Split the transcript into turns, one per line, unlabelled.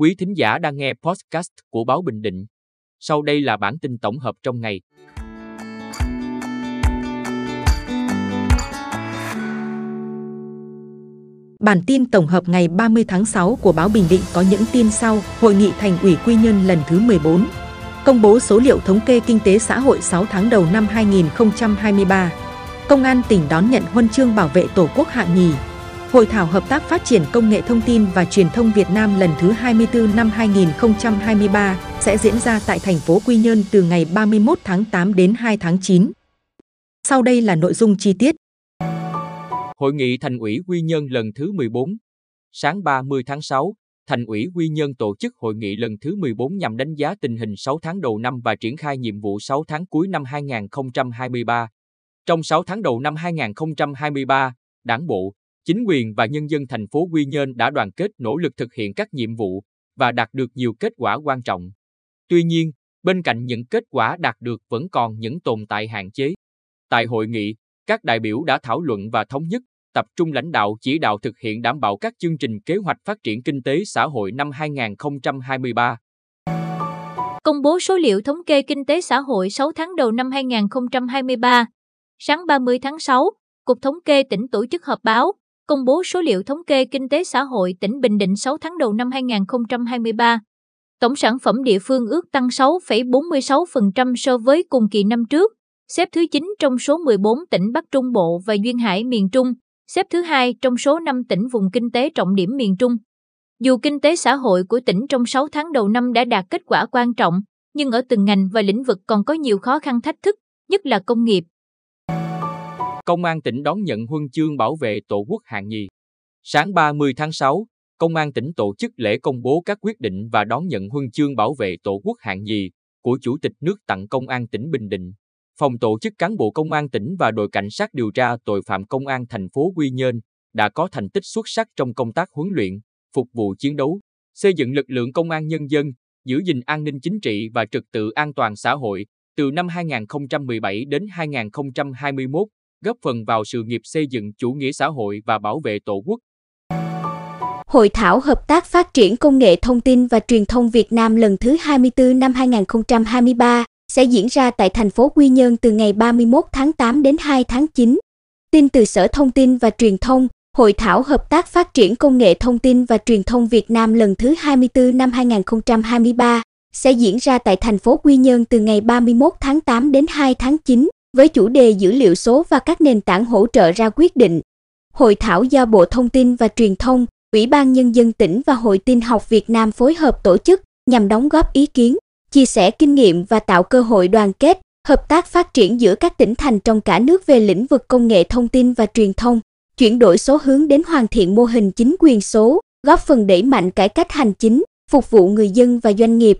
Quý thính giả đang nghe podcast của Báo Bình Định. Sau đây là bản tin tổng hợp trong ngày.
Bản tin tổng hợp ngày 30 tháng 6 của Báo Bình Định có những tin sau. Hội nghị thành ủy Quy Nhơn lần thứ 14. Công bố số liệu thống kê kinh tế xã hội 6 tháng đầu năm 2023. Công an tỉnh đón nhận huân chương bảo vệ Tổ quốc hạng nhì. Hội thảo hợp tác phát triển công nghệ thông tin và truyền thông Việt Nam lần thứ 24 năm 2023 sẽ diễn ra tại thành phố Quy Nhơn từ ngày 31 tháng 8 đến 2 tháng 9. Sau đây là nội dung chi tiết.
Hội nghị Thành ủy Quy Nhơn lần thứ 14 Sáng 30 tháng 6, Thành ủy Quy Nhơn tổ chức hội nghị lần thứ 14 nhằm đánh giá tình hình 6 tháng đầu năm và triển khai nhiệm vụ 6 tháng cuối năm 2023. Trong 6 tháng đầu năm 2023, Đảng bộ, chính quyền và nhân dân thành phố Quy Nhơn đã đoàn kết nỗ lực thực hiện các nhiệm vụ và đạt được nhiều kết quả quan trọng. Tuy nhiên, bên cạnh những kết quả đạt được vẫn còn những tồn tại hạn chế. Tại hội nghị, các đại biểu đã thảo luận và thống nhất tập trung lãnh đạo chỉ đạo thực hiện đảm bảo các chương trình kế hoạch phát triển kinh tế xã hội năm 2023.
Công bố số liệu thống kê kinh tế xã hội 6 tháng đầu năm 2023. Sáng 30 tháng 6, Cục Thống kê tỉnh tổ chức họp báo, công bố số liệu thống kê kinh tế xã hội tỉnh Bình Định 6 tháng đầu năm 2023. Tổng sản phẩm địa phương ước tăng 6,46% so với cùng kỳ năm trước, xếp thứ 9 trong số 14 tỉnh Bắc Trung Bộ và Duyên Hải miền Trung, xếp thứ hai trong số 5 tỉnh vùng kinh tế trọng điểm miền Trung. Dù kinh tế xã hội của tỉnh trong 6 tháng đầu năm đã đạt kết quả quan trọng, nhưng ở từng ngành và lĩnh vực còn có nhiều khó khăn thách thức, nhất là công nghiệp,
Công an tỉnh đón nhận huân chương bảo vệ Tổ quốc hạng nhì. Sáng 30 tháng 6, Công an tỉnh tổ chức lễ công bố các quyết định và đón nhận huân chương bảo vệ Tổ quốc hạng nhì của Chủ tịch nước tặng Công an tỉnh Bình Định. Phòng tổ chức cán bộ Công an tỉnh và đội cảnh sát điều tra tội phạm Công an thành phố Quy Nhơn đã có thành tích xuất sắc trong công tác huấn luyện, phục vụ chiến đấu, xây dựng lực lượng công an nhân dân, giữ gìn an ninh chính trị và trật tự an toàn xã hội từ năm 2017 đến 2021 góp phần vào sự nghiệp xây dựng chủ nghĩa xã hội và bảo vệ Tổ quốc.
Hội thảo hợp tác phát triển công nghệ thông tin và truyền thông Việt Nam lần thứ 24 năm 2023 sẽ diễn ra tại thành phố Quy Nhơn từ ngày 31 tháng 8 đến 2 tháng 9. Tin từ Sở Thông tin và Truyền thông, Hội thảo hợp tác phát triển công nghệ thông tin và truyền thông Việt Nam lần thứ 24 năm 2023 sẽ diễn ra tại thành phố Quy Nhơn từ ngày 31 tháng 8 đến 2 tháng 9 với chủ đề dữ liệu số và các nền tảng hỗ trợ ra quyết định. Hội thảo do Bộ Thông tin và Truyền thông, Ủy ban Nhân dân tỉnh và Hội tin học Việt Nam phối hợp tổ chức nhằm đóng góp ý kiến, chia sẻ kinh nghiệm và tạo cơ hội đoàn kết, hợp tác phát triển giữa các tỉnh thành trong cả nước về lĩnh vực công nghệ thông tin và truyền thông, chuyển đổi số hướng đến hoàn thiện mô hình chính quyền số, góp phần đẩy mạnh cải cách hành chính, phục vụ người dân và doanh nghiệp.